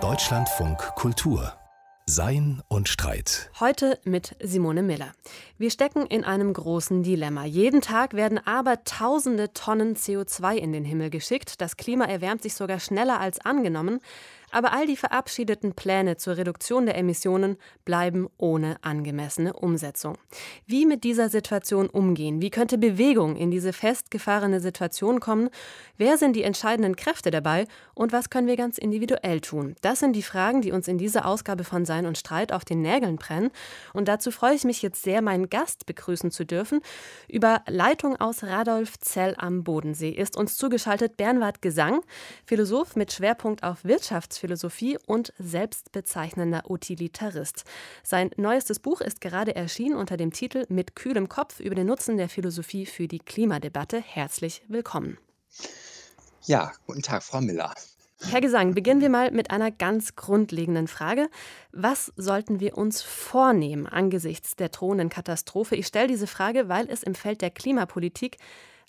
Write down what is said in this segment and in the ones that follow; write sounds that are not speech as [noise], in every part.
Deutschlandfunk Kultur sein und Streit. Heute mit Simone Miller. Wir stecken in einem großen Dilemma. Jeden Tag werden aber tausende Tonnen CO2 in den Himmel geschickt. Das Klima erwärmt sich sogar schneller als angenommen. Aber all die verabschiedeten Pläne zur Reduktion der Emissionen bleiben ohne angemessene Umsetzung. Wie mit dieser Situation umgehen? Wie könnte Bewegung in diese festgefahrene Situation kommen? Wer sind die entscheidenden Kräfte dabei? Und was können wir ganz individuell tun? Das sind die Fragen, die uns in dieser Ausgabe von Sein und Streit auf den Nägeln brennen. Und dazu freue ich mich jetzt sehr, meinen Gast begrüßen zu dürfen. Über Leitung aus Radolfzell am Bodensee ist uns zugeschaltet Bernward Gesang, Philosoph mit Schwerpunkt auf Wirtschaftsphilosophie Philosophie und selbstbezeichnender Utilitarist. Sein neuestes Buch ist gerade erschienen unter dem Titel Mit kühlem Kopf über den Nutzen der Philosophie für die Klimadebatte. Herzlich willkommen. Ja, guten Tag, Frau Miller. Herr Gesang, beginnen wir mal mit einer ganz grundlegenden Frage. Was sollten wir uns vornehmen angesichts der drohenden Katastrophe? Ich stelle diese Frage, weil es im Feld der Klimapolitik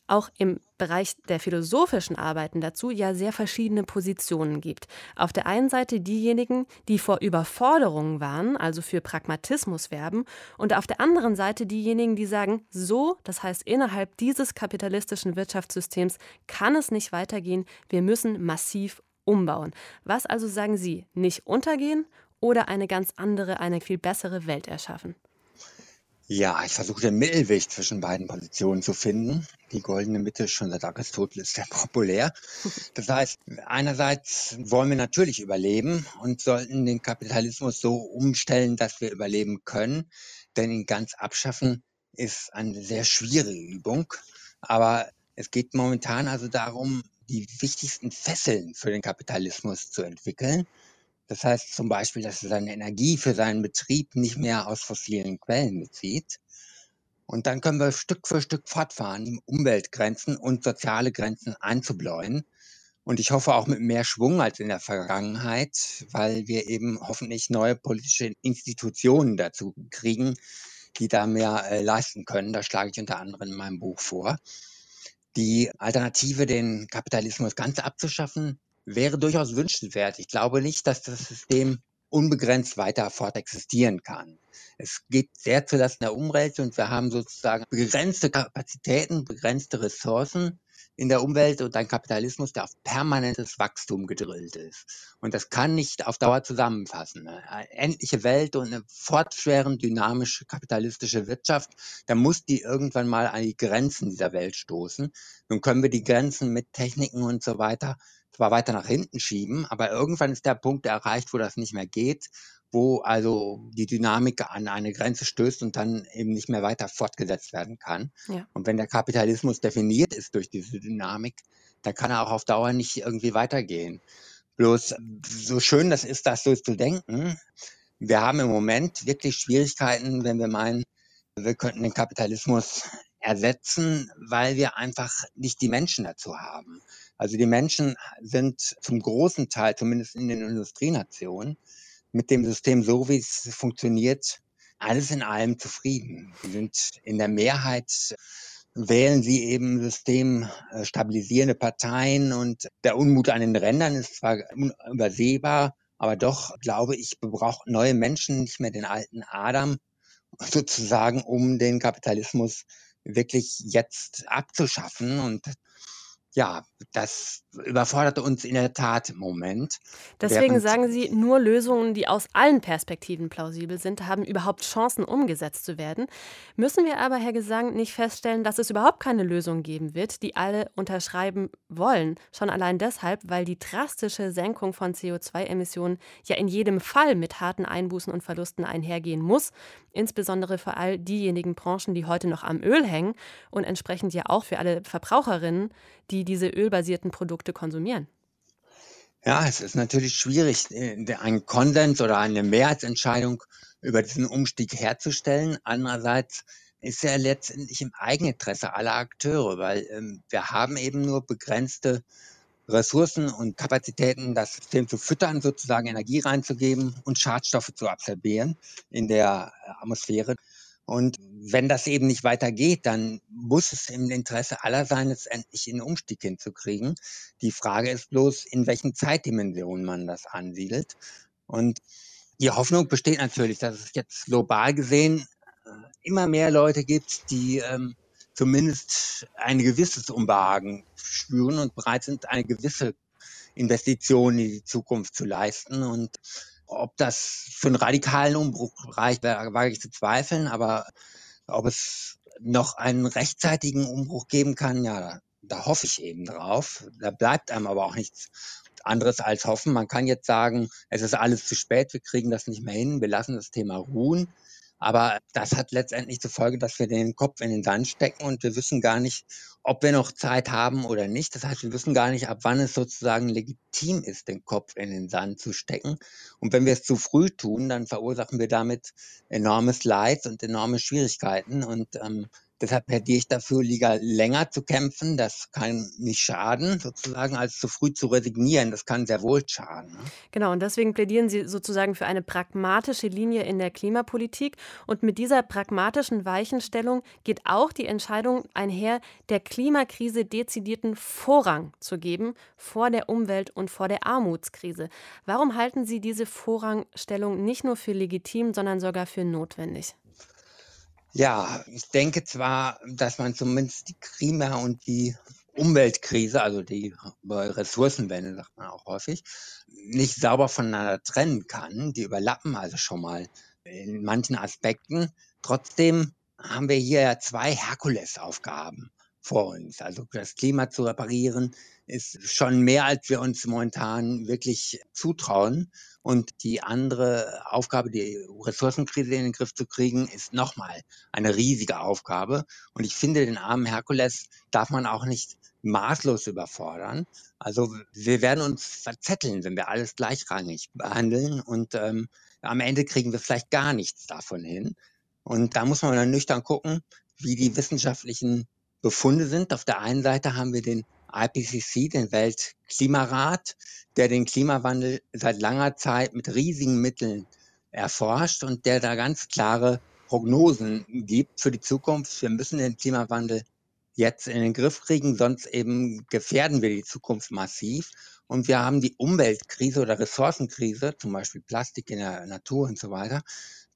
auch im Bereich der philosophischen Arbeiten dazu ja sehr verschiedene Positionen gibt. Auf der einen Seite diejenigen, die vor Überforderungen warnen, also für Pragmatismus werben, und auf der anderen Seite diejenigen, die sagen, so, das heißt innerhalb dieses kapitalistischen Wirtschaftssystems kann es nicht weitergehen, wir müssen massiv umbauen. Was also sagen Sie, nicht untergehen oder eine ganz andere, eine viel bessere Welt erschaffen? Ja, ich versuche den Mittelweg zwischen beiden Positionen zu finden. Die goldene Mitte schon seit Aristoteles sehr [laughs] populär. Das heißt, einerseits wollen wir natürlich überleben und sollten den Kapitalismus so umstellen, dass wir überleben können. Denn ihn ganz abschaffen ist eine sehr schwierige Übung. Aber es geht momentan also darum, die wichtigsten Fesseln für den Kapitalismus zu entwickeln. Das heißt zum Beispiel, dass er seine Energie für seinen Betrieb nicht mehr aus fossilen Quellen bezieht. Und dann können wir Stück für Stück fortfahren, Umweltgrenzen und soziale Grenzen einzubläuen. Und ich hoffe auch mit mehr Schwung als in der Vergangenheit, weil wir eben hoffentlich neue politische Institutionen dazu kriegen, die da mehr äh, leisten können. Das schlage ich unter anderem in meinem Buch vor. Die Alternative, den Kapitalismus ganz abzuschaffen, wäre durchaus wünschenswert. Ich glaube nicht, dass das System unbegrenzt weiter fortexistieren kann. Es geht sehr zulasten der Umwelt und wir haben sozusagen begrenzte Kapazitäten, begrenzte Ressourcen in der Umwelt und ein Kapitalismus, der auf permanentes Wachstum gedrillt ist. Und das kann nicht auf Dauer zusammenfassen. Eine endliche Welt und eine fortschwärend dynamische kapitalistische Wirtschaft, da muss die irgendwann mal an die Grenzen dieser Welt stoßen. Nun können wir die Grenzen mit Techniken und so weiter zwar weiter nach hinten schieben, aber irgendwann ist der Punkt erreicht, wo das nicht mehr geht, wo also die Dynamik an eine Grenze stößt und dann eben nicht mehr weiter fortgesetzt werden kann. Ja. Und wenn der Kapitalismus definiert ist durch diese Dynamik, dann kann er auch auf Dauer nicht irgendwie weitergehen. Bloß so schön das ist, das so zu denken, wir haben im Moment wirklich Schwierigkeiten, wenn wir meinen, wir könnten den Kapitalismus ersetzen, weil wir einfach nicht die Menschen dazu haben. Also die Menschen sind zum großen Teil, zumindest in den Industrienationen, mit dem System so, wie es funktioniert, alles in allem zufrieden. Sie sind in der Mehrheit wählen sie eben systemstabilisierende Parteien und der Unmut an den Rändern ist zwar unübersehbar, aber doch glaube ich, braucht neue Menschen nicht mehr den alten Adam [laughs] sozusagen, um den Kapitalismus wirklich jetzt abzuschaffen. Und ja, das überfordert uns in der Tat im Moment. Deswegen sagen Sie, nur Lösungen, die aus allen Perspektiven plausibel sind, haben überhaupt Chancen, umgesetzt zu werden. Müssen wir aber, Herr Gesang, nicht feststellen, dass es überhaupt keine Lösung geben wird, die alle unterschreiben wollen? Schon allein deshalb, weil die drastische Senkung von CO2-Emissionen ja in jedem Fall mit harten Einbußen und Verlusten einhergehen muss, insbesondere für all diejenigen Branchen, die heute noch am Öl hängen und entsprechend ja auch für alle Verbraucherinnen, die diese ölbasierten Produkte konsumieren? Ja, es ist natürlich schwierig, äh, einen Konsens oder eine Mehrheitsentscheidung über diesen Umstieg herzustellen. Andererseits ist er letztendlich im Eigeninteresse aller Akteure, weil ähm, wir haben eben nur begrenzte Ressourcen und Kapazitäten, das System zu füttern, sozusagen Energie reinzugeben und Schadstoffe zu absorbieren in der Atmosphäre. Und wenn das eben nicht weitergeht, dann muss es im Interesse aller sein, letztendlich einen Umstieg hinzukriegen. Die Frage ist bloß, in welchen Zeitdimensionen man das ansiedelt. Und die Hoffnung besteht natürlich, dass es jetzt global gesehen äh, immer mehr Leute gibt, die ähm, zumindest ein gewisses Unbehagen spüren und bereit sind, eine gewisse Investition in die Zukunft zu leisten. Und ob das für einen radikalen Umbruch reicht, wage ich zu zweifeln. Aber ob es noch einen rechtzeitigen Umbruch geben kann, ja, da hoffe ich eben drauf. Da bleibt einem aber auch nichts anderes als hoffen. Man kann jetzt sagen, es ist alles zu spät, wir kriegen das nicht mehr hin, wir lassen das Thema ruhen. Aber das hat letztendlich zur Folge, dass wir den Kopf in den Sand stecken und wir wissen gar nicht, ob wir noch Zeit haben oder nicht. Das heißt, wir wissen gar nicht, ab wann es sozusagen legitim ist, den Kopf in den Sand zu stecken. Und wenn wir es zu früh tun, dann verursachen wir damit enormes Leid und enorme Schwierigkeiten. Und ähm, Deshalb plädiere ich dafür, lieber länger zu kämpfen. Das kann nicht schaden, sozusagen, als zu früh zu resignieren. Das kann sehr wohl schaden. Ne? Genau, und deswegen plädieren Sie sozusagen für eine pragmatische Linie in der Klimapolitik. Und mit dieser pragmatischen Weichenstellung geht auch die Entscheidung einher, der Klimakrise dezidierten Vorrang zu geben vor der Umwelt- und vor der Armutskrise. Warum halten Sie diese Vorrangstellung nicht nur für legitim, sondern sogar für notwendig? Ja, ich denke zwar, dass man zumindest die Klima- und die Umweltkrise, also die Ressourcenwende, sagt man auch häufig, nicht sauber voneinander trennen kann. Die überlappen also schon mal in manchen Aspekten. Trotzdem haben wir hier zwei Herkulesaufgaben vor uns. Also das Klima zu reparieren ist schon mehr, als wir uns momentan wirklich zutrauen. Und die andere Aufgabe, die Ressourcenkrise in den Griff zu kriegen, ist nochmal eine riesige Aufgabe. Und ich finde, den armen Herkules darf man auch nicht maßlos überfordern. Also wir werden uns verzetteln, wenn wir alles gleichrangig behandeln. Und ähm, am Ende kriegen wir vielleicht gar nichts davon hin. Und da muss man dann nüchtern gucken, wie die wissenschaftlichen Befunde sind. Auf der einen Seite haben wir den IPCC, den Weltklimarat, der den Klimawandel seit langer Zeit mit riesigen Mitteln erforscht und der da ganz klare Prognosen gibt für die Zukunft. Wir müssen den Klimawandel jetzt in den Griff kriegen, sonst eben gefährden wir die Zukunft massiv. Und wir haben die Umweltkrise oder Ressourcenkrise, zum Beispiel Plastik in der Natur und so weiter.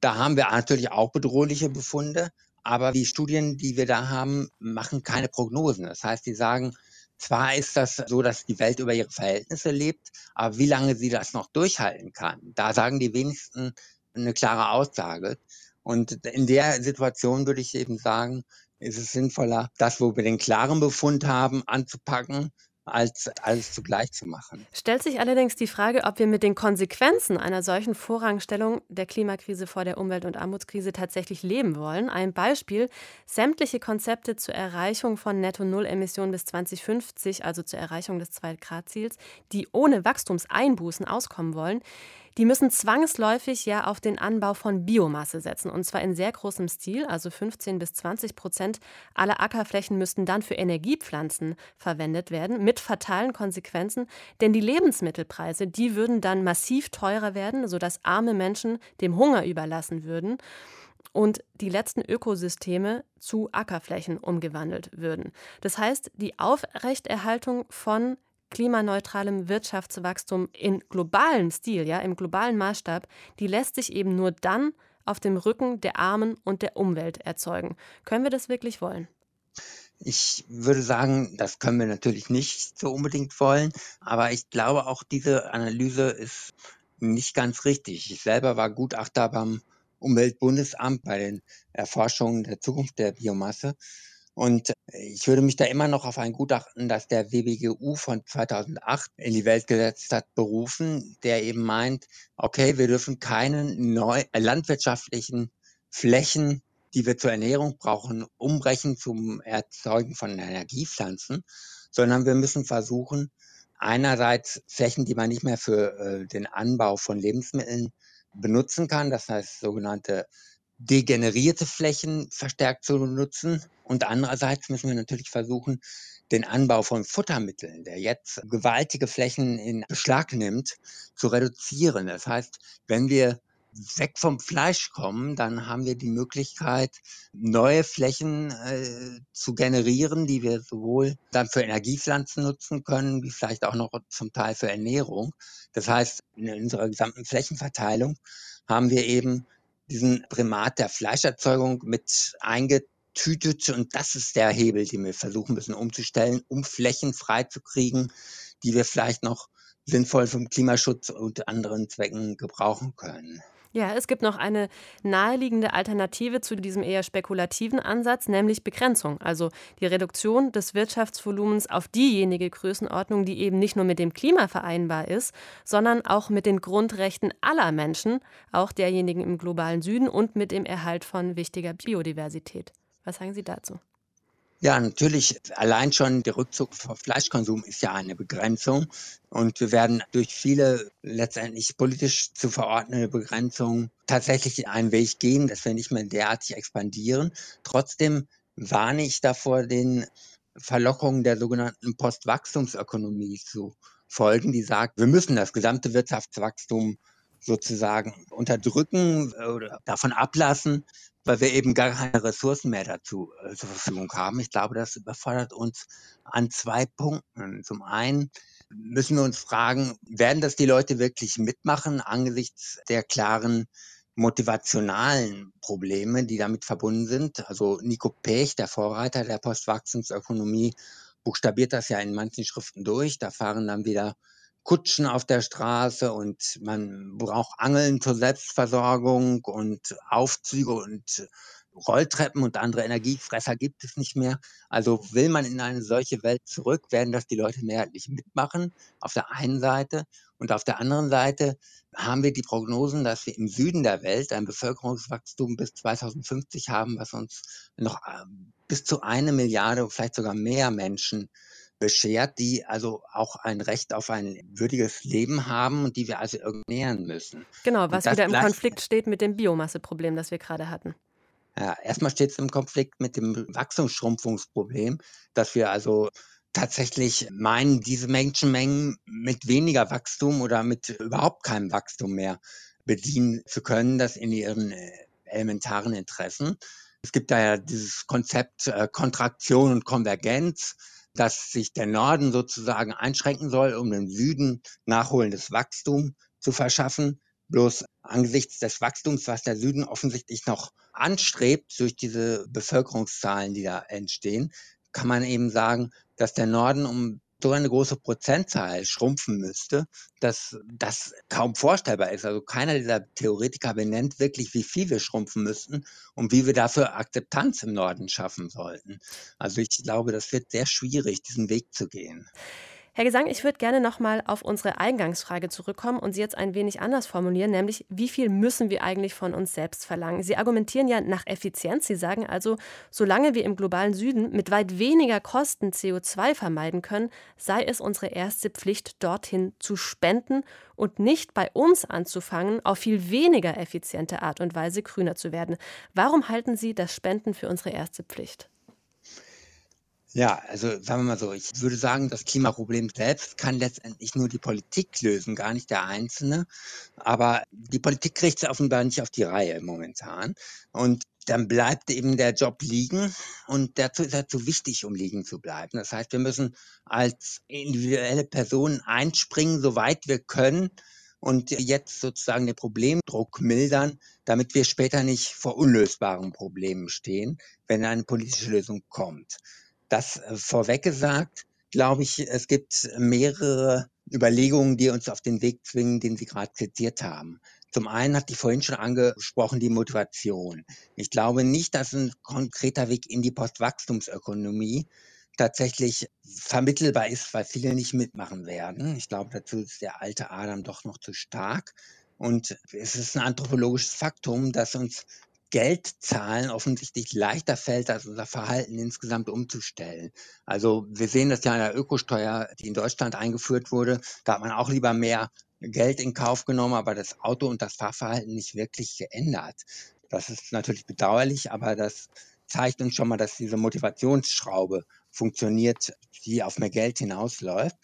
Da haben wir natürlich auch bedrohliche Befunde. Aber die Studien, die wir da haben, machen keine Prognosen. Das heißt, die sagen, zwar ist das so, dass die Welt über ihre Verhältnisse lebt, aber wie lange sie das noch durchhalten kann, da sagen die wenigsten eine klare Aussage. Und in der Situation würde ich eben sagen, ist es sinnvoller, das, wo wir den klaren Befund haben, anzupacken als alles zugleich zu machen. Stellt sich allerdings die Frage, ob wir mit den Konsequenzen einer solchen Vorrangstellung der Klimakrise vor der Umwelt- und Armutskrise tatsächlich leben wollen. Ein Beispiel, sämtliche Konzepte zur Erreichung von Netto-Null-Emissionen bis 2050, also zur Erreichung des 2-Grad-Ziels, die ohne Wachstumseinbußen auskommen wollen, die müssen zwangsläufig ja auf den Anbau von Biomasse setzen. Und zwar in sehr großem Stil, also 15 bis 20 Prozent aller Ackerflächen müssten dann für Energiepflanzen verwendet werden, mit fatalen Konsequenzen. Denn die Lebensmittelpreise, die würden dann massiv teurer werden, sodass arme Menschen dem Hunger überlassen würden und die letzten Ökosysteme zu Ackerflächen umgewandelt würden. Das heißt, die Aufrechterhaltung von klimaneutralem Wirtschaftswachstum in globalem Stil, ja, im globalen Maßstab, die lässt sich eben nur dann auf dem Rücken der Armen und der Umwelt erzeugen. Können wir das wirklich wollen? Ich würde sagen, das können wir natürlich nicht so unbedingt wollen, aber ich glaube auch diese Analyse ist nicht ganz richtig. Ich selber war Gutachter beim Umweltbundesamt bei den Erforschungen der Zukunft der Biomasse und ich würde mich da immer noch auf ein Gutachten, das der WBGU von 2008 in die Welt gesetzt hat, berufen, der eben meint, okay, wir dürfen keine neu, äh, landwirtschaftlichen Flächen, die wir zur Ernährung brauchen, umbrechen zum Erzeugen von Energiepflanzen, sondern wir müssen versuchen, einerseits Flächen, die man nicht mehr für äh, den Anbau von Lebensmitteln benutzen kann, das heißt sogenannte degenerierte Flächen verstärkt zu nutzen. Und andererseits müssen wir natürlich versuchen, den Anbau von Futtermitteln, der jetzt gewaltige Flächen in Beschlag nimmt, zu reduzieren. Das heißt, wenn wir weg vom Fleisch kommen, dann haben wir die Möglichkeit, neue Flächen äh, zu generieren, die wir sowohl dann für Energiepflanzen nutzen können, wie vielleicht auch noch zum Teil für Ernährung. Das heißt, in unserer gesamten Flächenverteilung haben wir eben diesen Primat der Fleischerzeugung mit eingetütet und das ist der Hebel, den wir versuchen müssen umzustellen, um Flächen freizukriegen, die wir vielleicht noch sinnvoll vom Klimaschutz und anderen Zwecken gebrauchen können. Ja, es gibt noch eine naheliegende Alternative zu diesem eher spekulativen Ansatz, nämlich Begrenzung, also die Reduktion des Wirtschaftsvolumens auf diejenige Größenordnung, die eben nicht nur mit dem Klima vereinbar ist, sondern auch mit den Grundrechten aller Menschen, auch derjenigen im globalen Süden und mit dem Erhalt von wichtiger Biodiversität. Was sagen Sie dazu? Ja, natürlich. Allein schon der Rückzug vom Fleischkonsum ist ja eine Begrenzung. Und wir werden durch viele letztendlich politisch zu verordnende Begrenzungen tatsächlich einen Weg gehen, dass wir nicht mehr derartig expandieren. Trotzdem warne ich davor, den Verlockungen der sogenannten Postwachstumsökonomie zu folgen, die sagt, wir müssen das gesamte Wirtschaftswachstum sozusagen unterdrücken oder davon ablassen, weil wir eben gar keine Ressourcen mehr dazu äh, zur Verfügung haben. Ich glaube, das überfordert uns an zwei Punkten. Zum einen müssen wir uns fragen, werden das die Leute wirklich mitmachen angesichts der klaren motivationalen Probleme, die damit verbunden sind. Also Nico Pech, der Vorreiter der Postwachstumsökonomie, buchstabiert das ja in manchen Schriften durch. Da fahren dann wieder Kutschen auf der Straße und man braucht Angeln zur Selbstversorgung und Aufzüge und Rolltreppen und andere Energiefresser gibt es nicht mehr. Also will man in eine solche Welt zurück, werden das die Leute mehrheitlich mitmachen, auf der einen Seite. Und auf der anderen Seite haben wir die Prognosen, dass wir im Süden der Welt ein Bevölkerungswachstum bis 2050 haben, was uns noch ähm, bis zu eine Milliarde, vielleicht sogar mehr Menschen beschert, die also auch ein Recht auf ein würdiges Leben haben und die wir also irgendwie nähern müssen. Genau, was wieder im Konflikt steht mit dem Biomasseproblem, das wir gerade hatten. Ja, erstmal steht es im Konflikt mit dem Wachstumsschrumpfungsproblem, dass wir also tatsächlich meinen, diese Menschenmengen mit weniger Wachstum oder mit überhaupt keinem Wachstum mehr bedienen zu können, das in ihren äh, elementaren Interessen. Es gibt da ja dieses Konzept äh, Kontraktion und Konvergenz dass sich der Norden sozusagen einschränken soll, um dem Süden nachholendes Wachstum zu verschaffen. Bloß angesichts des Wachstums, was der Süden offensichtlich noch anstrebt durch diese Bevölkerungszahlen, die da entstehen, kann man eben sagen, dass der Norden um so eine große Prozentzahl schrumpfen müsste, dass das kaum vorstellbar ist. Also keiner dieser Theoretiker benennt wirklich, wie viel wir schrumpfen müssten und wie wir dafür Akzeptanz im Norden schaffen sollten. Also ich glaube, das wird sehr schwierig, diesen Weg zu gehen. Herr Gesang, ich würde gerne nochmal auf unsere Eingangsfrage zurückkommen und sie jetzt ein wenig anders formulieren, nämlich wie viel müssen wir eigentlich von uns selbst verlangen? Sie argumentieren ja nach Effizienz. Sie sagen also, solange wir im globalen Süden mit weit weniger Kosten CO2 vermeiden können, sei es unsere erste Pflicht, dorthin zu spenden und nicht bei uns anzufangen, auf viel weniger effiziente Art und Weise grüner zu werden. Warum halten Sie das Spenden für unsere erste Pflicht? Ja, also sagen wir mal so, ich würde sagen, das Klimaproblem selbst kann letztendlich nur die Politik lösen, gar nicht der Einzelne. Aber die Politik kriegt es offenbar nicht auf die Reihe momentan. Und dann bleibt eben der Job liegen und dazu ist er zu wichtig, um liegen zu bleiben. Das heißt, wir müssen als individuelle Personen einspringen, soweit wir können und jetzt sozusagen den Problemdruck mildern, damit wir später nicht vor unlösbaren Problemen stehen, wenn eine politische Lösung kommt. Das äh, vorweg gesagt, glaube ich, es gibt mehrere Überlegungen, die uns auf den Weg zwingen, den Sie gerade zitiert haben. Zum einen hat die vorhin schon angesprochen, die Motivation. Ich glaube nicht, dass ein konkreter Weg in die Postwachstumsökonomie tatsächlich vermittelbar ist, weil viele nicht mitmachen werden. Ich glaube, dazu ist der alte Adam doch noch zu stark. Und es ist ein anthropologisches Faktum, dass uns Geld zahlen offensichtlich leichter fällt, als unser Verhalten insgesamt umzustellen. Also wir sehen das ja an der Ökosteuer, die in Deutschland eingeführt wurde. Da hat man auch lieber mehr Geld in Kauf genommen, aber das Auto und das Fahrverhalten nicht wirklich geändert. Das ist natürlich bedauerlich, aber das zeigt uns schon mal, dass diese Motivationsschraube funktioniert, die auf mehr Geld hinausläuft.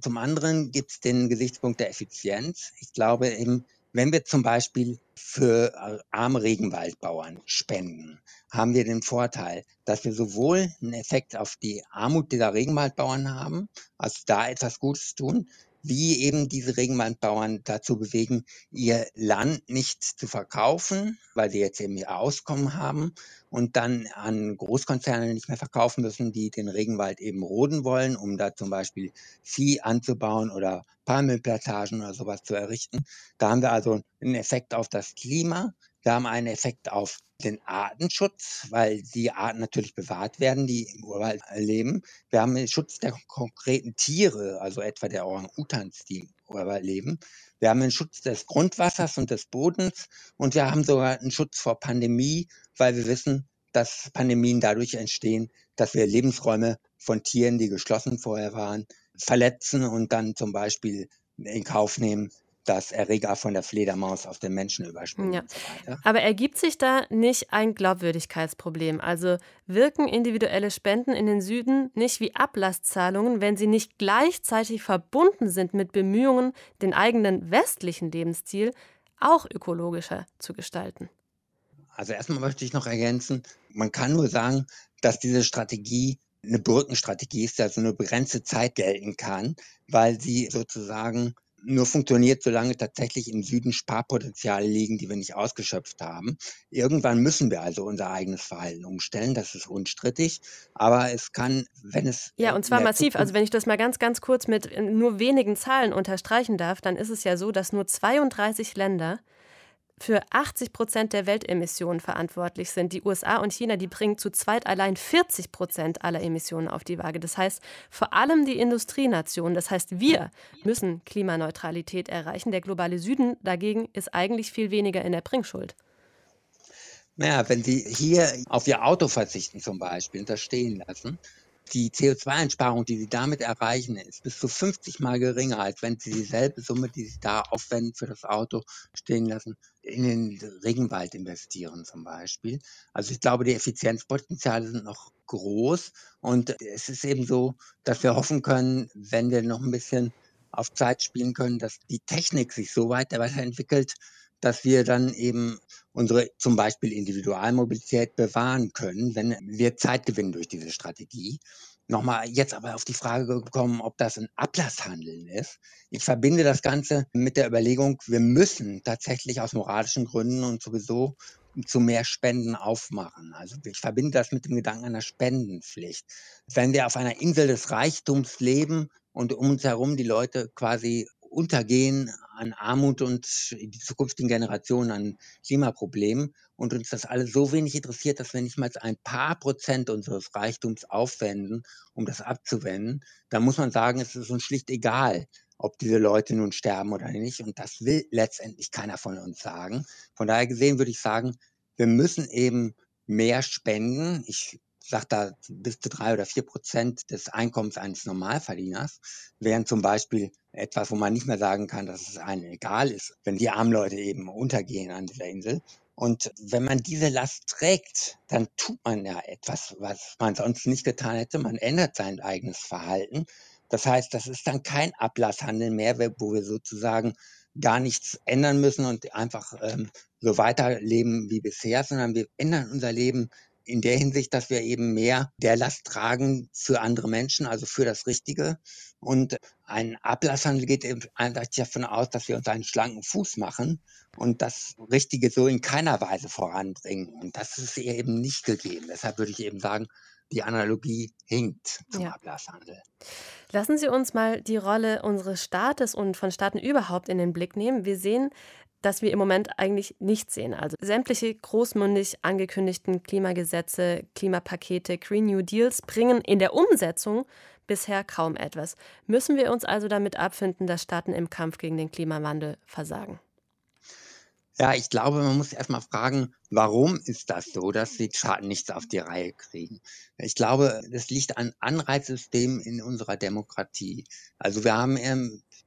Zum anderen gibt es den Gesichtspunkt der Effizienz. Ich glaube eben, Wenn wir zum Beispiel für äh, arme Regenwaldbauern spenden, haben wir den Vorteil, dass wir sowohl einen Effekt auf die Armut dieser Regenwaldbauern haben, also da etwas Gutes tun, wie eben diese Regenwaldbauern dazu bewegen, ihr Land nicht zu verkaufen, weil sie jetzt eben ihr Auskommen haben und dann an Großkonzerne nicht mehr verkaufen müssen, die den Regenwald eben roden wollen, um da zum Beispiel Vieh anzubauen oder Palmölplantagen oder sowas zu errichten. Da haben wir also einen Effekt auf das Klima. Wir haben einen Effekt auf den Artenschutz, weil die Arten natürlich bewahrt werden, die im Urwald leben. Wir haben den Schutz der konkreten Tiere, also etwa der Orang-Utans, die im Urwald leben. Wir haben den Schutz des Grundwassers und des Bodens und wir haben sogar einen Schutz vor Pandemie, weil wir wissen, dass Pandemien dadurch entstehen, dass wir Lebensräume von Tieren, die geschlossen vorher waren, verletzen und dann zum Beispiel in Kauf nehmen, dass Erreger von der Fledermaus auf den Menschen überspringen. Ja. So Aber ergibt sich da nicht ein Glaubwürdigkeitsproblem? Also wirken individuelle Spenden in den Süden nicht wie Ablasszahlungen, wenn sie nicht gleichzeitig verbunden sind mit Bemühungen, den eigenen westlichen Lebensstil auch ökologischer zu gestalten? Also erstmal möchte ich noch ergänzen, man kann nur sagen, dass diese Strategie eine Brückenstrategie ist, also eine begrenzte Zeit gelten kann, weil sie sozusagen nur funktioniert, solange tatsächlich im Süden Sparpotenziale liegen, die wir nicht ausgeschöpft haben. Irgendwann müssen wir also unser eigenes Verhalten umstellen. Das ist unstrittig. Aber es kann, wenn es. Ja, und zwar massiv. Also, wenn ich das mal ganz, ganz kurz mit äh, nur wenigen Zahlen unterstreichen darf, dann ist es ja so, dass nur 32 Länder für 80 Prozent der Weltemissionen verantwortlich sind. Die USA und China, die bringen zu zweit allein 40 Prozent aller Emissionen auf die Waage. Das heißt, vor allem die Industrienationen, das heißt, wir müssen Klimaneutralität erreichen. Der globale Süden dagegen ist eigentlich viel weniger in der Bringschuld. Naja, wenn Sie hier auf Ihr Auto verzichten zum Beispiel und das stehen lassen, die CO2-Einsparung, die Sie damit erreichen, ist bis zu 50 Mal geringer, als wenn Sie dieselbe Summe, die Sie da aufwenden für das Auto stehen lassen, in den Regenwald investieren zum Beispiel. Also ich glaube, die Effizienzpotenziale sind noch groß und es ist eben so, dass wir hoffen können, wenn wir noch ein bisschen auf Zeit spielen können, dass die Technik sich so weit weiterentwickelt, dass wir dann eben unsere zum Beispiel Individualmobilität bewahren können, wenn wir Zeit gewinnen durch diese Strategie. Nochmal jetzt aber auf die Frage gekommen, ob das ein Ablasshandeln ist. Ich verbinde das Ganze mit der Überlegung, wir müssen tatsächlich aus moralischen Gründen und sowieso zu mehr Spenden aufmachen. Also ich verbinde das mit dem Gedanken einer Spendenpflicht. Wenn wir auf einer Insel des Reichtums leben und um uns herum die Leute quasi untergehen an Armut und die zukünftigen Generationen an Klimaproblemen und uns das alles so wenig interessiert, dass wir nicht mal ein paar Prozent unseres Reichtums aufwenden, um das abzuwenden, dann muss man sagen, es ist uns schlicht egal, ob diese Leute nun sterben oder nicht. Und das will letztendlich keiner von uns sagen. Von daher gesehen würde ich sagen, wir müssen eben mehr spenden. Ich sage da bis zu drei oder vier Prozent des Einkommens eines Normalverdieners wären zum Beispiel etwas, wo man nicht mehr sagen kann, dass es einem egal ist, wenn die armen Leute eben untergehen an dieser Insel. Und wenn man diese Last trägt, dann tut man ja etwas, was man sonst nicht getan hätte. Man ändert sein eigenes Verhalten. Das heißt, das ist dann kein Ablasshandel mehr, wo wir sozusagen gar nichts ändern müssen und einfach ähm, so weiterleben wie bisher, sondern wir ändern unser Leben in der Hinsicht, dass wir eben mehr der Last tragen für andere Menschen, also für das Richtige. Und ein Ablasshandel geht eben eindeutig davon aus, dass wir uns einen schlanken Fuß machen und das Richtige so in keiner Weise voranbringen. Und das ist eben nicht gegeben. Deshalb würde ich eben sagen, die Analogie hinkt zum ja. Ablasshandel. Lassen Sie uns mal die Rolle unseres Staates und von Staaten überhaupt in den Blick nehmen. Wir sehen das wir im Moment eigentlich nicht sehen. Also sämtliche großmundig angekündigten Klimagesetze, Klimapakete, Green New Deals bringen in der Umsetzung bisher kaum etwas. Müssen wir uns also damit abfinden, dass Staaten im Kampf gegen den Klimawandel versagen? Ja, ich glaube, man muss erstmal fragen, warum ist das so, dass die Staaten nichts auf die Reihe kriegen? Ich glaube, das liegt an Anreizsystemen in unserer Demokratie. Also wir haben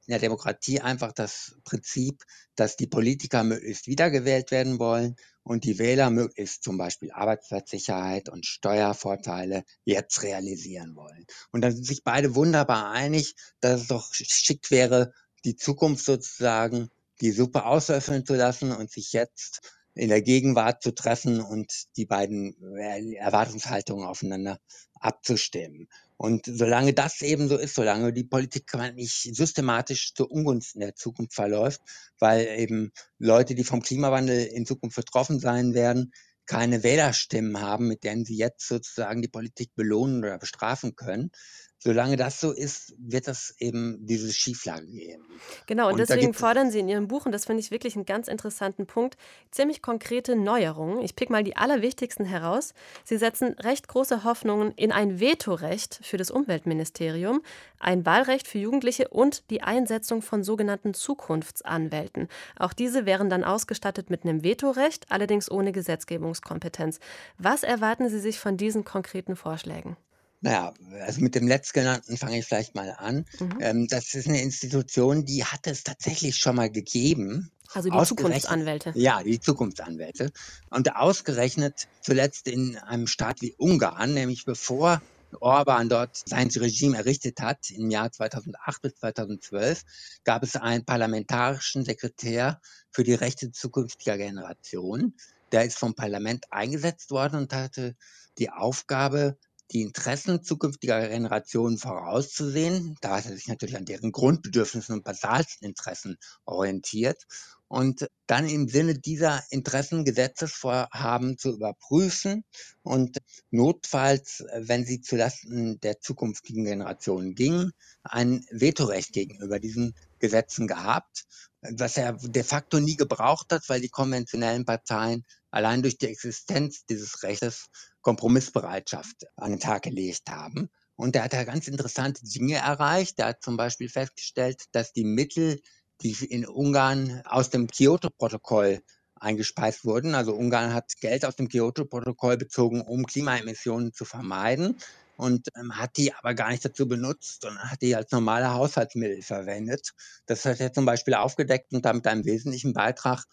in der Demokratie einfach das Prinzip, dass die Politiker möglichst wiedergewählt werden wollen und die Wähler möglichst zum Beispiel Arbeitsplatzsicherheit und Steuervorteile jetzt realisieren wollen. Und da sind sich beide wunderbar einig, dass es doch schick wäre, die Zukunft sozusagen die Suppe auslöffeln zu lassen und sich jetzt in der Gegenwart zu treffen und die beiden äh, Erwartungshaltungen aufeinander abzustimmen. Und solange das eben so ist, solange die Politik nicht systematisch zu Ungunsten der Zukunft verläuft, weil eben Leute, die vom Klimawandel in Zukunft betroffen sein werden, keine Wählerstimmen haben, mit denen sie jetzt sozusagen die Politik belohnen oder bestrafen können, solange das so ist, wird das eben diese Schieflage geben. Genau, und, und deswegen fordern Sie in Ihrem Buch, und das finde ich wirklich einen ganz interessanten Punkt, ziemlich konkrete Neuerungen. Ich pick mal die allerwichtigsten heraus. Sie setzen recht große Hoffnungen in ein Vetorecht für das Umweltministerium, ein Wahlrecht für Jugendliche und die Einsetzung von sogenannten Zukunftsanwälten. Auch diese wären dann ausgestattet mit einem Vetorecht, allerdings ohne Gesetzgebungskompetenz. Was erwarten Sie sich von diesen konkreten Vorschlägen? Naja, also mit dem Letztgenannten fange ich vielleicht mal an. Mhm. Ähm, das ist eine Institution, die hat es tatsächlich schon mal gegeben. Also die Zukunftsanwälte. Ja, die Zukunftsanwälte. Und ausgerechnet zuletzt in einem Staat wie Ungarn, nämlich bevor Orban dort sein Regime errichtet hat, im Jahr 2008 bis 2012, gab es einen parlamentarischen Sekretär für die Rechte zukünftiger Generationen. Der ist vom Parlament eingesetzt worden und hatte die Aufgabe, die Interessen zukünftiger Generationen vorauszusehen, da hat er sich natürlich an deren Grundbedürfnissen und basalsten Interessen orientiert. Und dann im Sinne dieser Interessen Gesetzesvorhaben zu überprüfen und notfalls, wenn sie zulasten der zukünftigen Generationen gingen, ein Vetorecht gegenüber diesen Gesetzen gehabt, was er de facto nie gebraucht hat, weil die konventionellen Parteien allein durch die Existenz dieses Rechtes Kompromissbereitschaft an den Tag gelegt haben. Und er hat da ganz interessante Dinge erreicht. Er hat zum Beispiel festgestellt, dass die Mittel, die in Ungarn aus dem Kyoto-Protokoll eingespeist wurden. Also Ungarn hat Geld aus dem Kyoto-Protokoll bezogen, um Klimaemissionen zu vermeiden und ähm, hat die aber gar nicht dazu benutzt, sondern hat die als normale Haushaltsmittel verwendet. Das hat er zum Beispiel aufgedeckt und damit einen wesentlichen Beitrag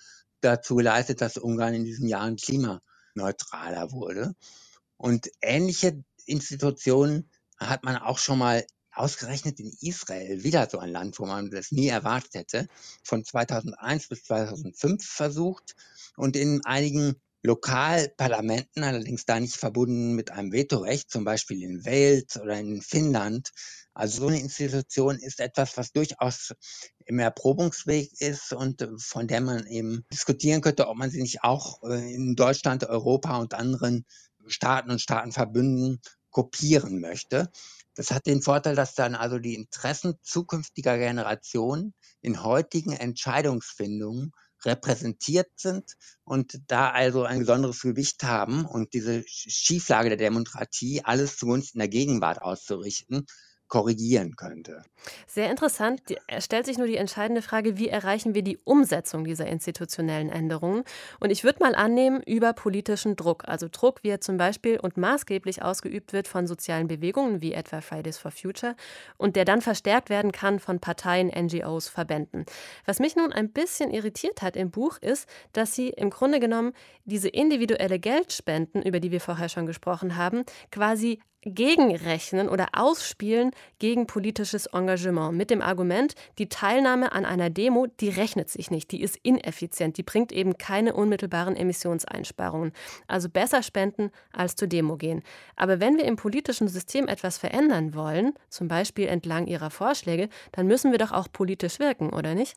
dazu geleistet, dass Ungarn in diesen Jahren klimaneutraler wurde. Und ähnliche Institutionen hat man auch schon mal ausgerechnet in Israel, wieder so ein Land, wo man das nie erwartet hätte, von 2001 bis 2005 versucht und in einigen Lokalparlamenten, allerdings da nicht verbunden mit einem Vetorecht, zum Beispiel in Wales oder in Finnland. Also so eine Institution ist etwas, was durchaus im Erprobungsweg ist und von der man eben diskutieren könnte, ob man sie nicht auch äh, in Deutschland, Europa und anderen Staaten und Staatenverbünden kopieren möchte. Das hat den Vorteil, dass dann also die Interessen zukünftiger Generationen in heutigen Entscheidungsfindungen repräsentiert sind und da also ein besonderes Gewicht haben und diese Schieflage der Demokratie alles zugunsten der Gegenwart auszurichten, korrigieren könnte. Sehr interessant. Es stellt sich nur die entscheidende Frage, wie erreichen wir die Umsetzung dieser institutionellen Änderungen? Und ich würde mal annehmen, über politischen Druck. Also Druck, wie er zum Beispiel und maßgeblich ausgeübt wird von sozialen Bewegungen wie etwa Fridays for Future und der dann verstärkt werden kann von Parteien, NGOs, Verbänden. Was mich nun ein bisschen irritiert hat im Buch ist, dass sie im Grunde genommen diese individuelle Geldspenden, über die wir vorher schon gesprochen haben, quasi gegenrechnen oder ausspielen gegen politisches Engagement mit dem Argument, die Teilnahme an einer Demo, die rechnet sich nicht, die ist ineffizient, die bringt eben keine unmittelbaren Emissionseinsparungen. Also besser spenden als zur Demo gehen. Aber wenn wir im politischen System etwas verändern wollen, zum Beispiel entlang ihrer Vorschläge, dann müssen wir doch auch politisch wirken, oder nicht?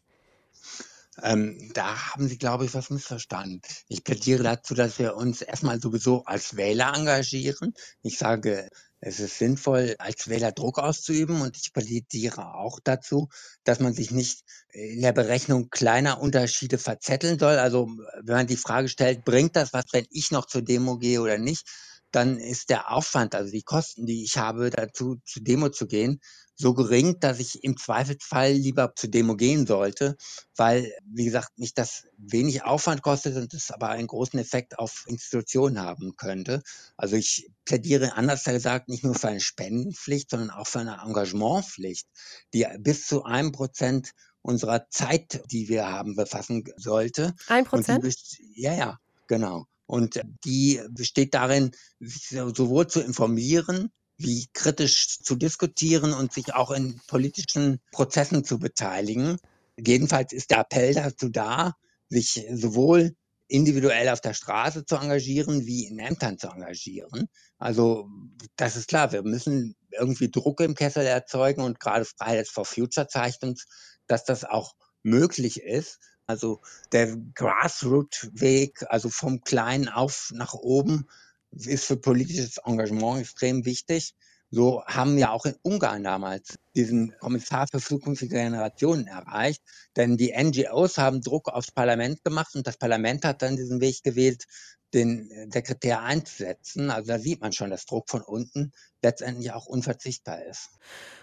Ähm, da haben Sie, glaube ich, was missverstanden. Ich plädiere dazu, dass wir uns erstmal sowieso als Wähler engagieren. Ich sage, es ist sinnvoll, als Wähler Druck auszuüben und ich plädiere auch dazu, dass man sich nicht in der Berechnung kleiner Unterschiede verzetteln soll. Also wenn man die Frage stellt, bringt das was, wenn ich noch zur Demo gehe oder nicht, dann ist der Aufwand, also die Kosten, die ich habe, dazu zur Demo zu gehen, so gering, dass ich im Zweifelsfall lieber zur Demo gehen sollte, weil, wie gesagt, mich das wenig Aufwand kostet und es aber einen großen Effekt auf Institutionen haben könnte. Also ich plädiere anders gesagt nicht nur für eine Spendenpflicht, sondern auch für eine Engagementpflicht, die bis zu einem Prozent unserer Zeit, die wir haben, befassen sollte. Ein Prozent? Ja, ja, genau. Und die besteht darin, sowohl zu informieren, wie kritisch zu diskutieren und sich auch in politischen Prozessen zu beteiligen. Jedenfalls ist der Appell dazu da, sich sowohl individuell auf der Straße zu engagieren, wie in Ämtern zu engagieren. Also das ist klar, wir müssen irgendwie Druck im Kessel erzeugen und gerade Fridays for Future zeigt uns, dass das auch möglich ist. Also der Grassroot-Weg, also vom Kleinen auf nach oben, ist für politisches Engagement extrem wichtig. So haben wir auch in Ungarn damals diesen Kommissar für zukünftige Generationen erreicht. Denn die NGOs haben Druck aufs Parlament gemacht und das Parlament hat dann diesen Weg gewählt, den Sekretär einzusetzen. Also da sieht man schon, dass Druck von unten letztendlich auch unverzichtbar ist.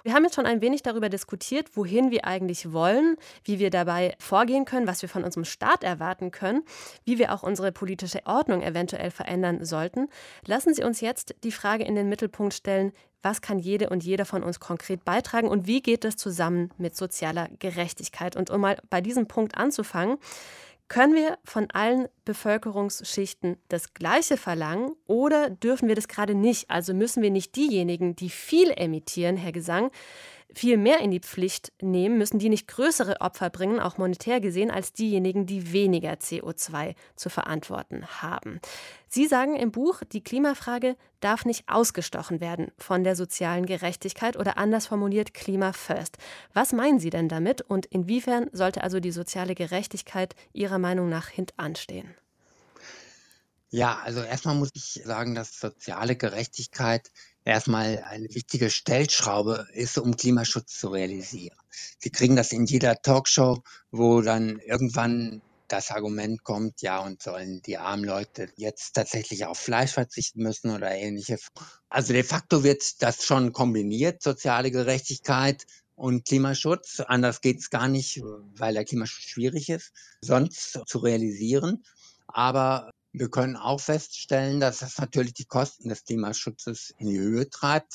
Wir haben jetzt schon ein wenig darüber diskutiert, wohin wir eigentlich wollen, wie wir dabei vorgehen können, was wir von unserem Staat erwarten können, wie wir auch unsere politische Ordnung eventuell verändern sollten. Lassen Sie uns jetzt die Frage in den Mittelpunkt stellen, was kann jede und jeder von uns konkret beitragen und wie geht das zusammen mit sozialer Gerechtigkeit? Und um mal bei diesem Punkt anzufangen, können wir von allen Bevölkerungsschichten das Gleiche verlangen oder dürfen wir das gerade nicht? Also müssen wir nicht diejenigen, die viel emittieren, Herr Gesang, viel mehr in die Pflicht nehmen, müssen die nicht größere Opfer bringen, auch monetär gesehen, als diejenigen, die weniger CO2 zu verantworten haben. Sie sagen im Buch, die Klimafrage darf nicht ausgestochen werden von der sozialen Gerechtigkeit oder anders formuliert Klima First. Was meinen Sie denn damit und inwiefern sollte also die soziale Gerechtigkeit Ihrer Meinung nach hintanstehen? Ja, also erstmal muss ich sagen, dass soziale Gerechtigkeit erstmal eine wichtige Stellschraube ist, um Klimaschutz zu realisieren. Sie kriegen das in jeder Talkshow, wo dann irgendwann das Argument kommt, ja, und sollen die armen Leute jetzt tatsächlich auf Fleisch verzichten müssen oder ähnliches. Also de facto wird das schon kombiniert, soziale Gerechtigkeit und Klimaschutz. Anders geht es gar nicht, weil der Klimaschutz schwierig ist, sonst zu realisieren. Aber wir können auch feststellen, dass das natürlich die Kosten des Klimaschutzes in die Höhe treibt,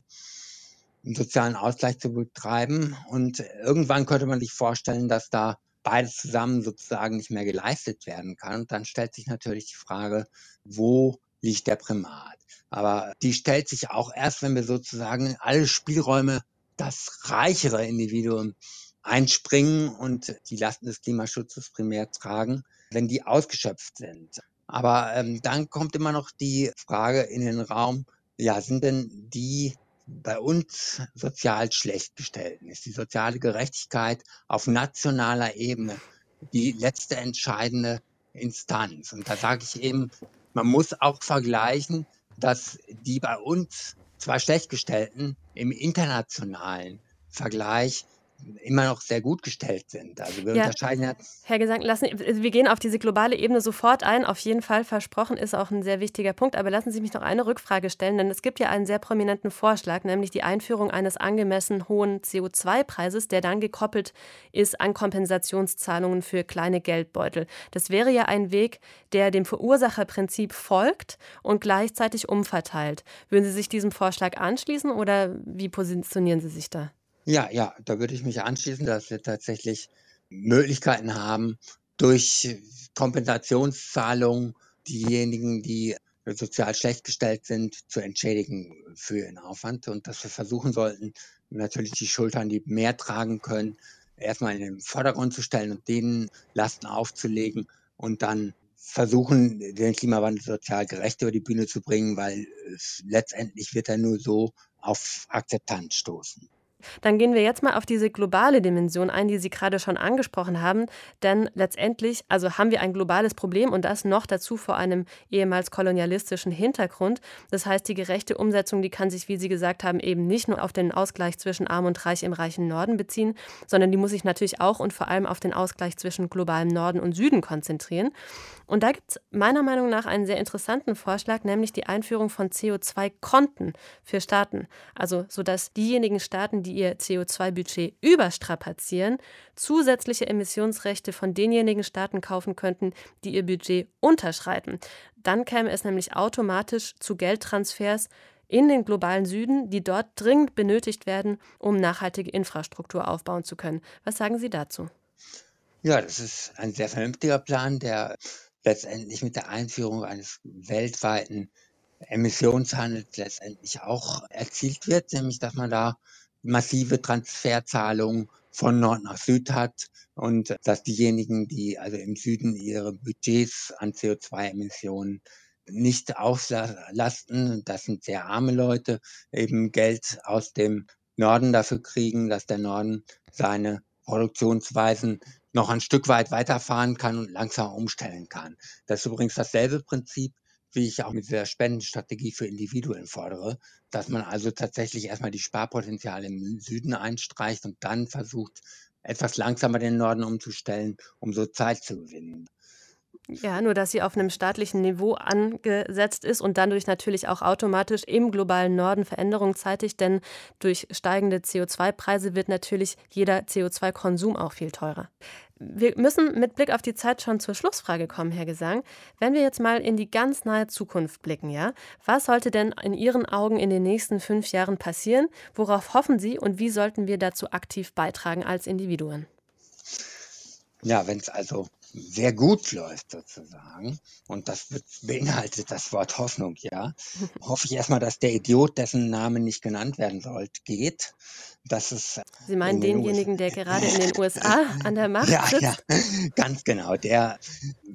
einen sozialen Ausgleich zu betreiben. Und irgendwann könnte man sich vorstellen, dass da beides zusammen sozusagen nicht mehr geleistet werden kann. Und dann stellt sich natürlich die Frage, wo liegt der Primat? Aber die stellt sich auch erst, wenn wir sozusagen alle Spielräume das reichere Individuum einspringen und die Lasten des Klimaschutzes primär tragen, wenn die ausgeschöpft sind. Aber ähm, dann kommt immer noch die Frage in den Raum, ja, sind denn die bei uns sozial schlecht gestellten? Ist die soziale Gerechtigkeit auf nationaler Ebene die letzte entscheidende Instanz? Und da sage ich eben, man muss auch vergleichen, dass die bei uns zwar schlechtgestellten im internationalen Vergleich immer noch sehr gut gestellt sind. Also wir ja. unterscheiden ja. Herr Gesang, lassen, wir gehen auf diese globale Ebene sofort ein. Auf jeden Fall versprochen ist auch ein sehr wichtiger Punkt. Aber lassen Sie mich noch eine Rückfrage stellen, denn es gibt ja einen sehr prominenten Vorschlag, nämlich die Einführung eines angemessen hohen CO2-Preises, der dann gekoppelt ist an Kompensationszahlungen für kleine Geldbeutel. Das wäre ja ein Weg, der dem Verursacherprinzip folgt und gleichzeitig umverteilt. Würden Sie sich diesem Vorschlag anschließen oder wie positionieren Sie sich da? Ja, ja, da würde ich mich anschließen, dass wir tatsächlich Möglichkeiten haben, durch Kompensationszahlungen diejenigen, die sozial schlecht gestellt sind, zu entschädigen für ihren Aufwand und dass wir versuchen sollten, natürlich die Schultern, die mehr tragen können, erstmal in den Vordergrund zu stellen und denen Lasten aufzulegen und dann versuchen, den Klimawandel sozial gerecht über die Bühne zu bringen, weil letztendlich wird er nur so auf Akzeptanz stoßen. Dann gehen wir jetzt mal auf diese globale Dimension ein, die Sie gerade schon angesprochen haben. Denn letztendlich, also haben wir ein globales Problem und das noch dazu vor einem ehemals kolonialistischen Hintergrund. Das heißt, die gerechte Umsetzung, die kann sich, wie Sie gesagt haben, eben nicht nur auf den Ausgleich zwischen Arm und Reich im reichen Norden beziehen, sondern die muss sich natürlich auch und vor allem auf den Ausgleich zwischen globalem Norden und Süden konzentrieren. Und da gibt es meiner Meinung nach einen sehr interessanten Vorschlag, nämlich die Einführung von CO2-Konten für Staaten. Also, sodass diejenigen Staaten, die ihr CO2-Budget überstrapazieren, zusätzliche Emissionsrechte von denjenigen Staaten kaufen könnten, die ihr Budget unterschreiten. Dann käme es nämlich automatisch zu Geldtransfers in den globalen Süden, die dort dringend benötigt werden, um nachhaltige Infrastruktur aufbauen zu können. Was sagen Sie dazu? Ja, das ist ein sehr vernünftiger Plan, der letztendlich mit der Einführung eines weltweiten Emissionshandels letztendlich auch erzielt wird, nämlich dass man da massive Transferzahlungen von Nord nach Süd hat und dass diejenigen, die also im Süden ihre Budgets an CO2-Emissionen nicht auslasten, das sind sehr arme Leute, eben Geld aus dem Norden dafür kriegen, dass der Norden seine Produktionsweisen noch ein Stück weit weiterfahren kann und langsam umstellen kann. Das ist übrigens dasselbe Prinzip, wie ich auch mit der Spendenstrategie für Individuen fordere, dass man also tatsächlich erstmal die Sparpotenziale im Süden einstreicht und dann versucht, etwas langsamer den Norden umzustellen, um so Zeit zu gewinnen. Ja, nur dass sie auf einem staatlichen Niveau angesetzt ist und dadurch natürlich auch automatisch im globalen Norden Veränderungen zeitigt, denn durch steigende CO2-Preise wird natürlich jeder CO2-Konsum auch viel teurer. Wir müssen mit Blick auf die Zeit schon zur Schlussfrage kommen, Herr Gesang. Wenn wir jetzt mal in die ganz nahe Zukunft blicken, ja, was sollte denn in Ihren Augen in den nächsten fünf Jahren passieren? Worauf hoffen Sie und wie sollten wir dazu aktiv beitragen als Individuen? Ja, wenn es also sehr gut läuft sozusagen, und das beinhaltet das Wort Hoffnung, ja, [laughs] hoffe ich erstmal, dass der Idiot, dessen Name nicht genannt werden sollte, geht. Dass es Sie meinen denjenigen, der gerade in den [laughs] USA an der Macht ja, sitzt? Ja, ganz genau. Der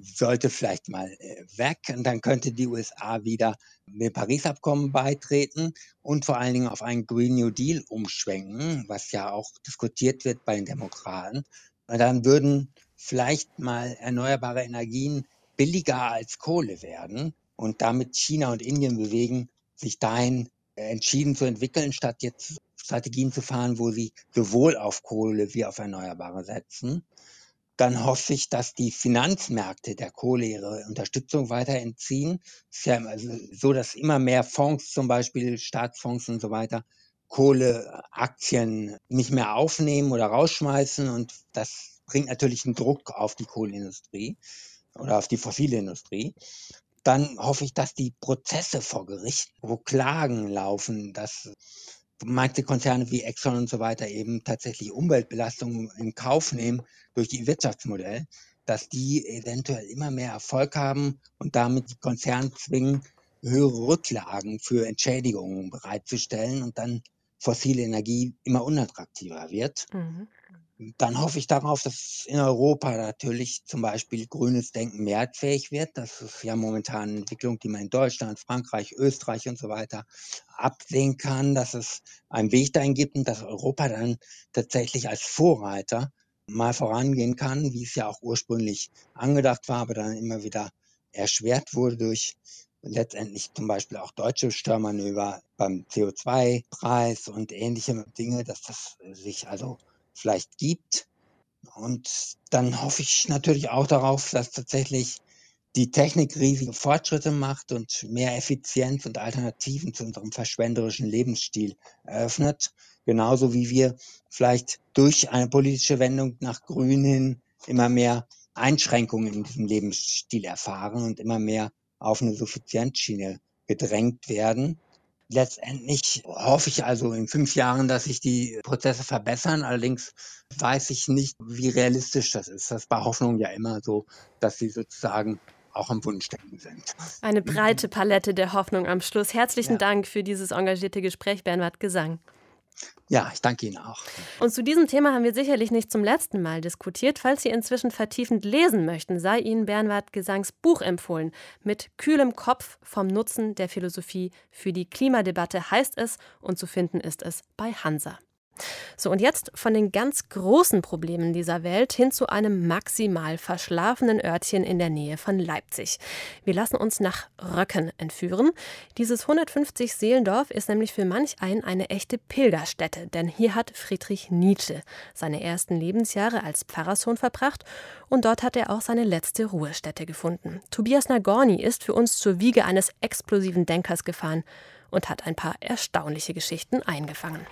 sollte vielleicht mal äh, weg und dann könnte die USA wieder dem Paris-Abkommen beitreten und vor allen Dingen auf einen Green New Deal umschwenken, was ja auch diskutiert wird bei den Demokraten. Und dann würden vielleicht mal erneuerbare Energien billiger als Kohle werden und damit China und Indien bewegen, sich dahin äh, entschieden zu entwickeln, statt jetzt Strategien zu fahren, wo sie sowohl auf Kohle wie auf Erneuerbare setzen. Dann hoffe ich, dass die Finanzmärkte der Kohle ihre Unterstützung weiter entziehen. Es ist ja also so, dass immer mehr Fonds, zum Beispiel Staatsfonds und so weiter, Kohleaktien nicht mehr aufnehmen oder rausschmeißen und das bringt natürlich einen Druck auf die Kohleindustrie oder auf die fossile Industrie. Dann hoffe ich, dass die Prozesse vor Gericht, wo Klagen laufen, dass manche Konzerne wie Exxon und so weiter eben tatsächlich Umweltbelastungen in Kauf nehmen durch ihr Wirtschaftsmodell, dass die eventuell immer mehr Erfolg haben und damit die Konzerne zwingen, höhere Rücklagen für Entschädigungen bereitzustellen und dann fossile Energie immer unattraktiver wird. Mhm. Dann hoffe ich darauf, dass in Europa natürlich zum Beispiel grünes Denken mehrheitsfähig wird. Das ist ja momentan eine Entwicklung, die man in Deutschland, Frankreich, Österreich und so weiter absehen kann, dass es einen Weg dahin gibt und dass Europa dann tatsächlich als Vorreiter mal vorangehen kann, wie es ja auch ursprünglich angedacht war, aber dann immer wieder erschwert wurde durch letztendlich zum Beispiel auch deutsche Störmanöver beim CO2-Preis und ähnliche Dinge, dass das sich also vielleicht gibt. Und dann hoffe ich natürlich auch darauf, dass tatsächlich die Technik riesige Fortschritte macht und mehr Effizienz und Alternativen zu unserem verschwenderischen Lebensstil eröffnet. Genauso wie wir vielleicht durch eine politische Wendung nach Grün hin immer mehr Einschränkungen in diesem Lebensstil erfahren und immer mehr auf eine Suffizienzschiene gedrängt werden letztendlich hoffe ich also in fünf Jahren, dass sich die Prozesse verbessern. Allerdings weiß ich nicht, wie realistisch das ist. Das war Hoffnung ja immer so, dass sie sozusagen auch am Wunschdenken sind. Eine breite Palette der Hoffnung am Schluss. Herzlichen ja. Dank für dieses engagierte Gespräch, Bernhard Gesang. Ja, ich danke Ihnen auch. Und zu diesem Thema haben wir sicherlich nicht zum letzten Mal diskutiert. Falls Sie inzwischen vertiefend lesen möchten, sei Ihnen Bernhard Gesangs Buch empfohlen. Mit kühlem Kopf vom Nutzen der Philosophie für die Klimadebatte heißt es und zu finden ist es bei Hansa. So, und jetzt von den ganz großen Problemen dieser Welt hin zu einem maximal verschlafenen Örtchen in der Nähe von Leipzig. Wir lassen uns nach Röcken entführen. Dieses 150 Seelendorf ist nämlich für manch einen eine echte Pilgerstätte, denn hier hat Friedrich Nietzsche seine ersten Lebensjahre als Pfarrerssohn verbracht und dort hat er auch seine letzte Ruhestätte gefunden. Tobias Nagorny ist für uns zur Wiege eines explosiven Denkers gefahren und hat ein paar erstaunliche Geschichten eingefangen.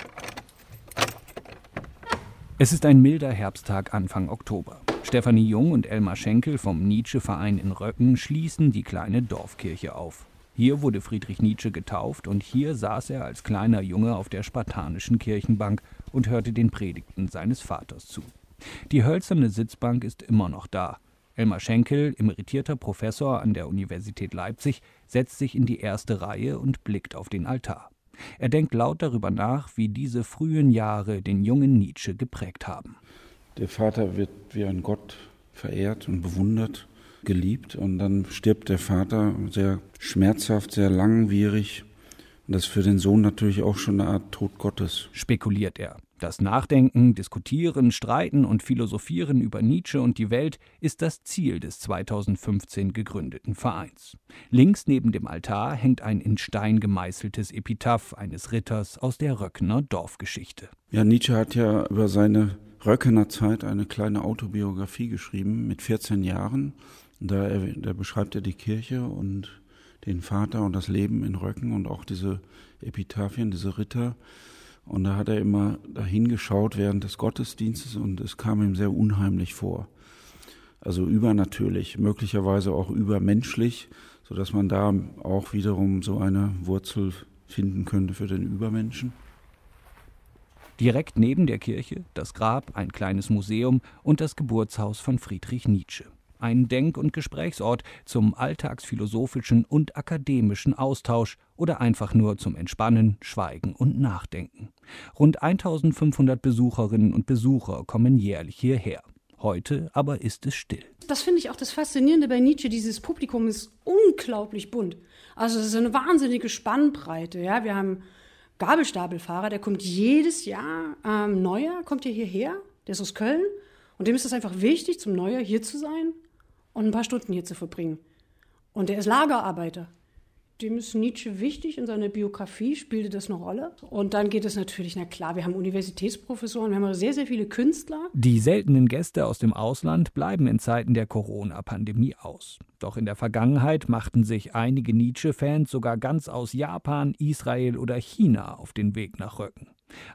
Es ist ein milder Herbsttag Anfang Oktober. Stefanie Jung und Elmar Schenkel vom Nietzsche-Verein in Röcken schließen die kleine Dorfkirche auf. Hier wurde Friedrich Nietzsche getauft und hier saß er als kleiner Junge auf der spartanischen Kirchenbank und hörte den Predigten seines Vaters zu. Die hölzerne Sitzbank ist immer noch da. Elmar Schenkel, emeritierter Professor an der Universität Leipzig, setzt sich in die erste Reihe und blickt auf den Altar. Er denkt laut darüber nach, wie diese frühen Jahre den jungen Nietzsche geprägt haben. Der Vater wird wie ein Gott verehrt und bewundert, geliebt und dann stirbt der Vater sehr schmerzhaft, sehr langwierig. Und das ist für den Sohn natürlich auch schon eine Art Tod Gottes. Spekuliert er. Das Nachdenken, Diskutieren, Streiten und Philosophieren über Nietzsche und die Welt ist das Ziel des 2015 gegründeten Vereins. Links neben dem Altar hängt ein in Stein gemeißeltes Epitaph eines Ritters aus der Röckner Dorfgeschichte. Ja, Nietzsche hat ja über seine Röckener Zeit eine kleine Autobiografie geschrieben mit 14 Jahren. Da, da beschreibt er die Kirche und den Vater und das Leben in Röcken und auch diese Epitaphien, diese Ritter. Und da hat er immer dahin geschaut während des Gottesdienstes und es kam ihm sehr unheimlich vor. Also übernatürlich, möglicherweise auch übermenschlich, sodass man da auch wiederum so eine Wurzel finden könnte für den Übermenschen. Direkt neben der Kirche das Grab, ein kleines Museum und das Geburtshaus von Friedrich Nietzsche ein Denk- und Gesprächsort zum alltagsphilosophischen und akademischen Austausch oder einfach nur zum Entspannen, Schweigen und Nachdenken. Rund 1500 Besucherinnen und Besucher kommen jährlich hierher. Heute aber ist es still. Das finde ich auch das Faszinierende bei Nietzsche. Dieses Publikum ist unglaublich bunt. Also es ist eine wahnsinnige Spannbreite. Ja, wir haben Gabelstapelfahrer, der kommt jedes Jahr ähm, neuer, kommt hier hierher, der ist aus Köln. Und dem ist es einfach wichtig, zum Neujahr hier zu sein und ein paar Stunden hier zu verbringen. Und er ist Lagerarbeiter. Dem ist Nietzsche wichtig in seiner Biografie, spielte das eine Rolle. Und dann geht es natürlich, na klar, wir haben Universitätsprofessoren, wir haben sehr, sehr viele Künstler. Die seltenen Gäste aus dem Ausland bleiben in Zeiten der Corona-Pandemie aus. Doch in der Vergangenheit machten sich einige Nietzsche-Fans sogar ganz aus Japan, Israel oder China auf den Weg nach Röcken.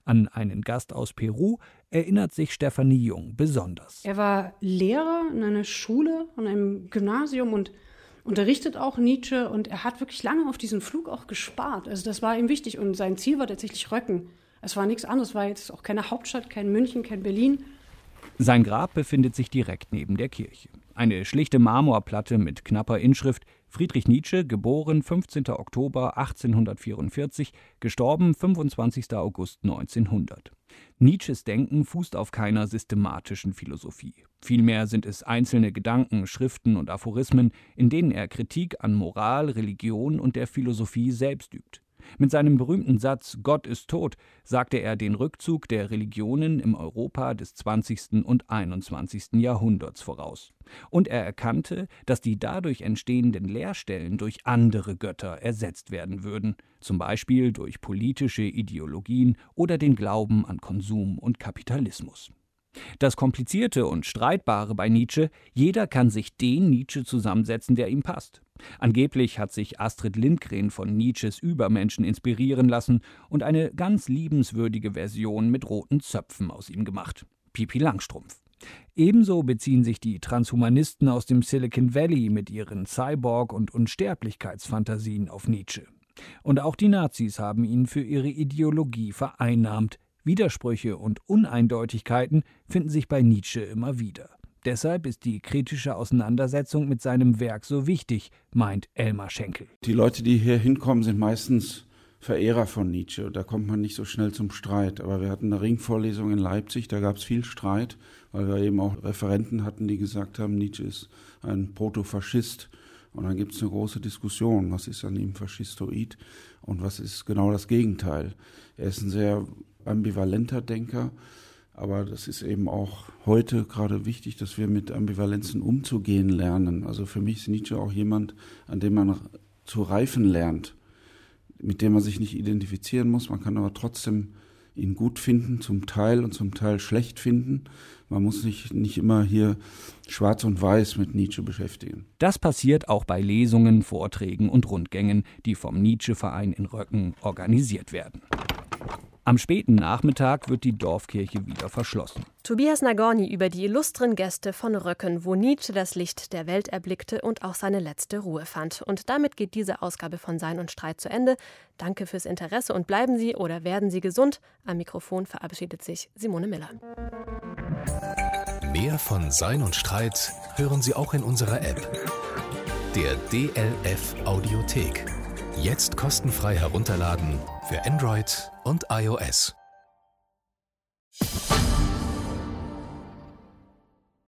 An einen Gast aus Peru erinnert sich Stefanie Jung besonders. Er war Lehrer in einer Schule, in einem Gymnasium und unterrichtet auch Nietzsche und er hat wirklich lange auf diesen Flug auch gespart. Also das war ihm wichtig und sein Ziel war tatsächlich Röcken. Es war nichts anderes, war jetzt auch keine Hauptstadt, kein München, kein Berlin. Sein Grab befindet sich direkt neben der Kirche. Eine schlichte Marmorplatte mit knapper Inschrift Friedrich Nietzsche, geboren 15. Oktober 1844, gestorben 25. August 1900. Nietzsches Denken fußt auf keiner systematischen Philosophie. Vielmehr sind es einzelne Gedanken, Schriften und Aphorismen, in denen er Kritik an Moral, Religion und der Philosophie selbst übt. Mit seinem berühmten Satz Gott ist tot sagte er den Rückzug der Religionen im Europa des 20. und 21. Jahrhunderts voraus. Und er erkannte, dass die dadurch entstehenden Leerstellen durch andere Götter ersetzt werden würden, zum Beispiel durch politische Ideologien oder den Glauben an Konsum und Kapitalismus. Das Komplizierte und Streitbare bei Nietzsche, jeder kann sich den Nietzsche zusammensetzen, der ihm passt. Angeblich hat sich Astrid Lindgren von Nietzsches Übermenschen inspirieren lassen und eine ganz liebenswürdige Version mit roten Zöpfen aus ihm gemacht. Pipi Langstrumpf. Ebenso beziehen sich die Transhumanisten aus dem Silicon Valley mit ihren Cyborg- und Unsterblichkeitsfantasien auf Nietzsche. Und auch die Nazis haben ihn für ihre Ideologie vereinnahmt, Widersprüche und Uneindeutigkeiten finden sich bei Nietzsche immer wieder. Deshalb ist die kritische Auseinandersetzung mit seinem Werk so wichtig, meint Elmar Schenkel. Die Leute, die hier hinkommen, sind meistens Verehrer von Nietzsche. Da kommt man nicht so schnell zum Streit. Aber wir hatten eine Ringvorlesung in Leipzig, da gab es viel Streit, weil wir eben auch Referenten hatten, die gesagt haben, Nietzsche ist ein Protofaschist. Und dann gibt es eine große Diskussion, was ist an ihm faschistoid und was ist genau das Gegenteil. Er ist ein sehr ambivalenter Denker. Aber das ist eben auch heute gerade wichtig, dass wir mit Ambivalenzen umzugehen lernen. Also für mich ist Nietzsche auch jemand, an dem man zu reifen lernt, mit dem man sich nicht identifizieren muss. Man kann aber trotzdem ihn gut finden, zum Teil und zum Teil schlecht finden. Man muss sich nicht immer hier schwarz und weiß mit Nietzsche beschäftigen. Das passiert auch bei Lesungen, Vorträgen und Rundgängen, die vom Nietzsche-Verein in Röcken organisiert werden. Am späten Nachmittag wird die Dorfkirche wieder verschlossen. Tobias Nagorny über die illustren Gäste von Röcken, wo Nietzsche das Licht der Welt erblickte und auch seine letzte Ruhe fand. Und damit geht diese Ausgabe von Sein und Streit zu Ende. Danke fürs Interesse und bleiben Sie oder werden Sie gesund. Am Mikrofon verabschiedet sich Simone Miller. Mehr von Sein und Streit hören Sie auch in unserer App, der DLF Audiothek. Jetzt kostenfrei herunterladen für Android und iOS.